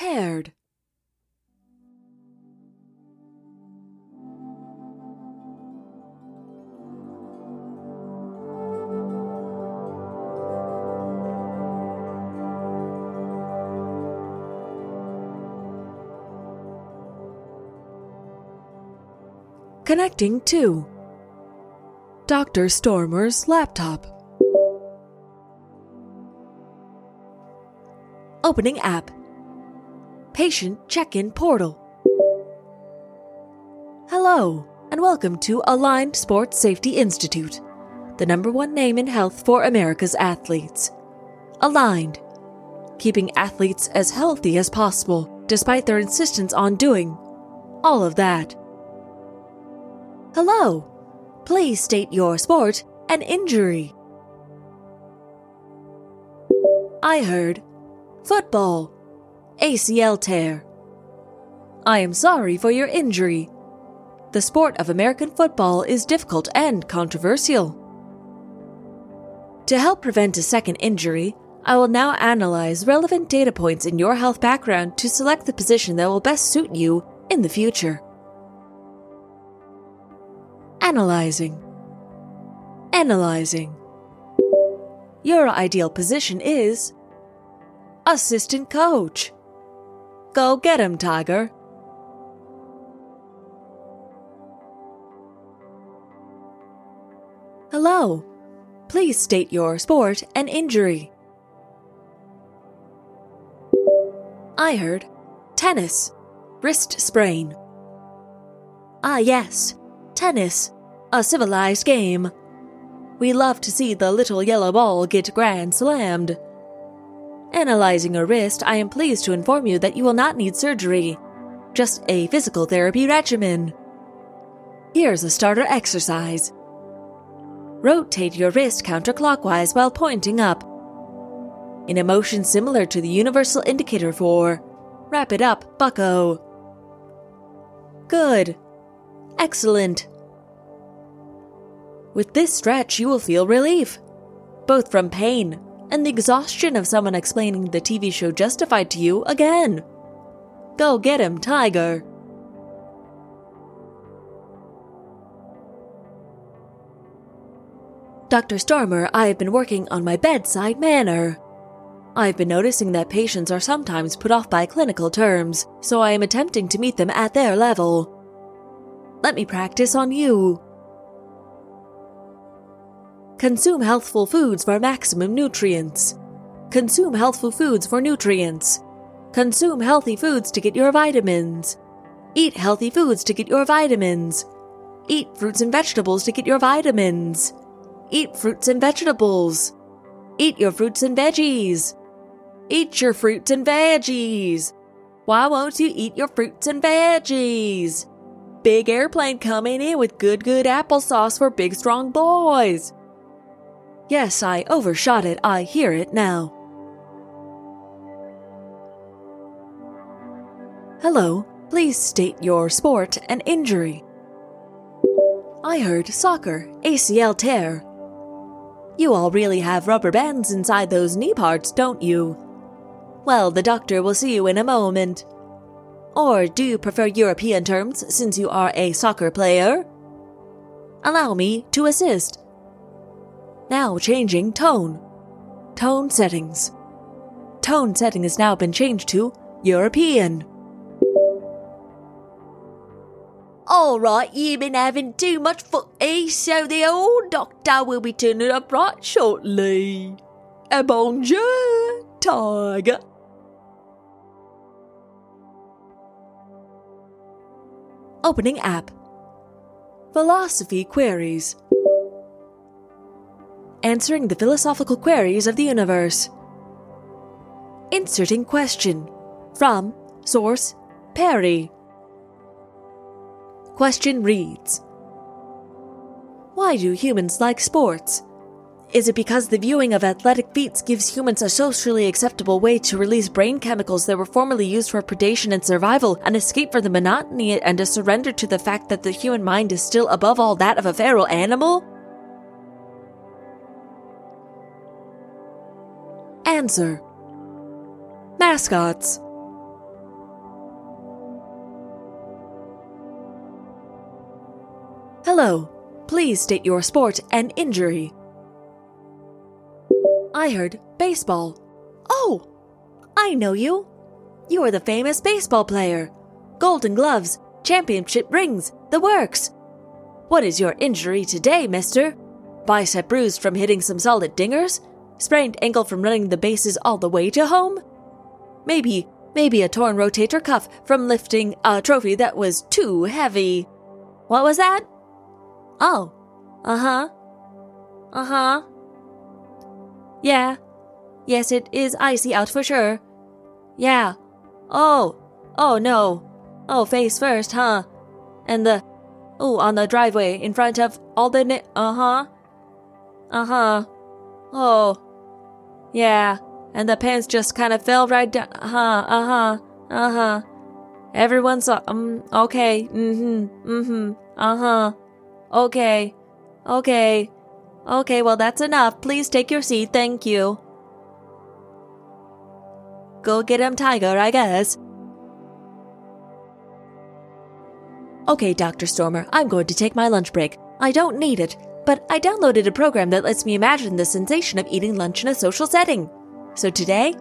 paired. Connecting to Dr. Stormer's laptop. Opening app. Patient check in portal. Hello, and welcome to Aligned Sports Safety Institute, the number one name in health for America's athletes. Aligned, keeping athletes as healthy as possible despite their insistence on doing all of that. Hello. Please state your sport and injury. I heard football, ACL tear. I am sorry for your injury. The sport of American football is difficult and controversial. To help prevent a second injury, I will now analyze relevant data points in your health background to select the position that will best suit you in the future. Analyzing. Analyzing. Your ideal position is assistant coach. Go get him, Tiger. Hello. Please state your sport and injury. I heard tennis, wrist sprain. Ah, yes, tennis a civilized game. We love to see the little yellow ball get grand slammed. Analyzing your wrist, I am pleased to inform you that you will not need surgery, just a physical therapy regimen. Here's a starter exercise. Rotate your wrist counterclockwise while pointing up. In a motion similar to the universal indicator for wrap it up, bucko. Good. Excellent. With this stretch, you will feel relief, both from pain and the exhaustion of someone explaining the TV show Justified to you again. Go get him, Tiger. Dr. Stormer, I have been working on my bedside manner. I've been noticing that patients are sometimes put off by clinical terms, so I am attempting to meet them at their level. Let me practice on you. Consume healthful foods for maximum nutrients. Consume healthful foods for nutrients. Consume healthy foods to get your vitamins. Eat healthy foods to get your vitamins. Eat fruits and vegetables to get your vitamins. Eat fruits and vegetables. Eat your fruits and veggies. Eat your fruits and veggies. Why won't you eat your fruits and veggies? Big airplane coming in with good, good applesauce for big, strong boys. Yes, I overshot it. I hear it now. Hello, please state your sport and injury. I heard soccer, ACL tear. You all really have rubber bands inside those knee parts, don't you? Well, the doctor will see you in a moment. Or do you prefer European terms since you are a soccer player? Allow me to assist. Now changing tone. Tone settings. Tone setting has now been changed to European. Alright, you've been having too much footy, so the old doctor will be turning up right shortly. A bonjour, tiger. Opening app. Philosophy queries answering the philosophical queries of the universe. Inserting question from source Perry. Question reads Why do humans like sports? Is it because the viewing of athletic feats gives humans a socially acceptable way to release brain chemicals that were formerly used for predation and survival, an escape from the monotony, and a surrender to the fact that the human mind is still above all that of a feral animal? Answer Mascots. Hello, please state your sport and injury. I heard baseball. Oh, I know you. You are the famous baseball player. Golden gloves, championship rings, the works. What is your injury today, mister? Bicep bruised from hitting some solid dingers? Sprained ankle from running the bases all the way to home? Maybe, maybe a torn rotator cuff from lifting a trophy that was too heavy. What was that? Oh, uh huh. Uh huh. Yeah. Yes, it is icy out for sure. Yeah. Oh. Oh no. Oh, face first, huh? And the. Oh, on the driveway in front of all the. Uh huh. Uh huh. Oh. Yeah. And the pants just kind of fell right down. Uh huh. Uh huh. Uh huh. Everyone's. Um. Okay. Mm hmm. Mm hmm. Uh huh. Okay. Okay. Okay, well, that's enough. Please take your seat. Thank you. Go get him, Tiger, I guess. Okay, Dr. Stormer, I'm going to take my lunch break. I don't need it, but I downloaded a program that lets me imagine the sensation of eating lunch in a social setting. So today,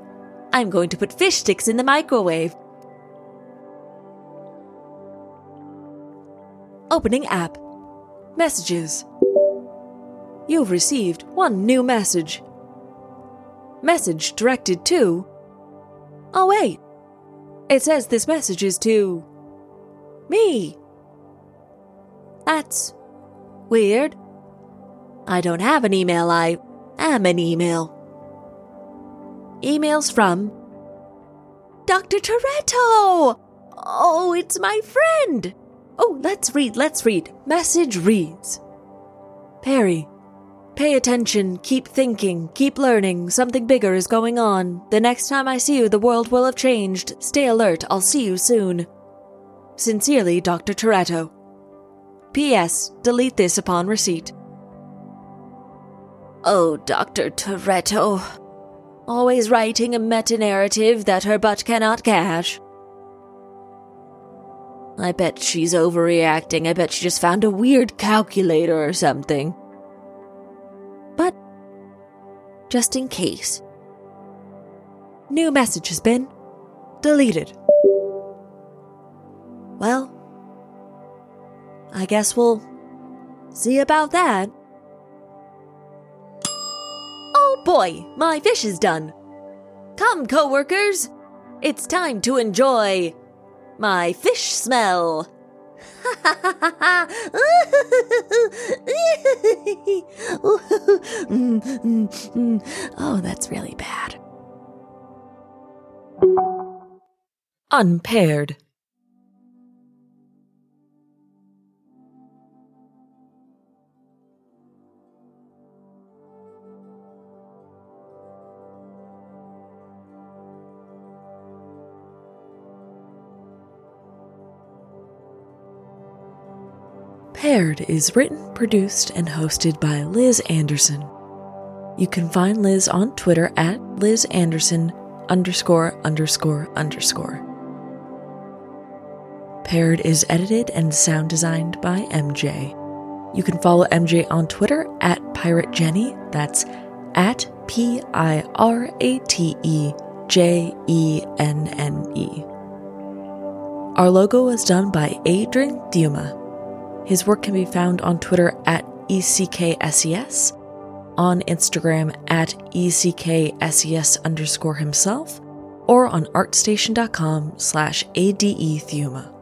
I'm going to put fish sticks in the microwave. Opening app. Messages. You've received one new message. Message directed to. Oh, wait. It says this message is to. Me. That's weird. I don't have an email, I am an email. Emails from. Dr. Toretto! Oh, it's my friend! Oh, let's read, let's read. Message reads Perry, pay attention, keep thinking, keep learning. Something bigger is going on. The next time I see you, the world will have changed. Stay alert, I'll see you soon. Sincerely, Dr. Toretto. P.S. Delete this upon receipt. Oh, Dr. Toretto. Always writing a meta narrative that her butt cannot cash. I bet she's overreacting. I bet she just found a weird calculator or something. But, just in case. New message has been deleted. Well, I guess we'll see about that. Boy, my fish is done. Come, co-workers, it's time to enjoy my fish smell. oh, that's really bad. Unpaired. Paired is written, produced, and hosted by Liz Anderson. You can find Liz on Twitter at Liz Anderson underscore underscore underscore. Paired is edited and sound designed by MJ. You can follow MJ on Twitter at Pirate Jenny. That's at P I R A T E J E N N E. Our logo was done by Adrian Diuma. His work can be found on Twitter at ECKSES, on Instagram at ECKSES underscore himself, or on artstation.com slash ADEThuma. thank